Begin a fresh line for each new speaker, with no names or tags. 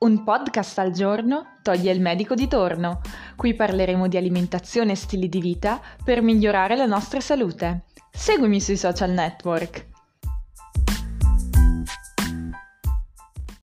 Un podcast al giorno toglie il medico di torno. Qui parleremo di alimentazione e stili di vita per migliorare la nostra salute. Seguimi sui social network.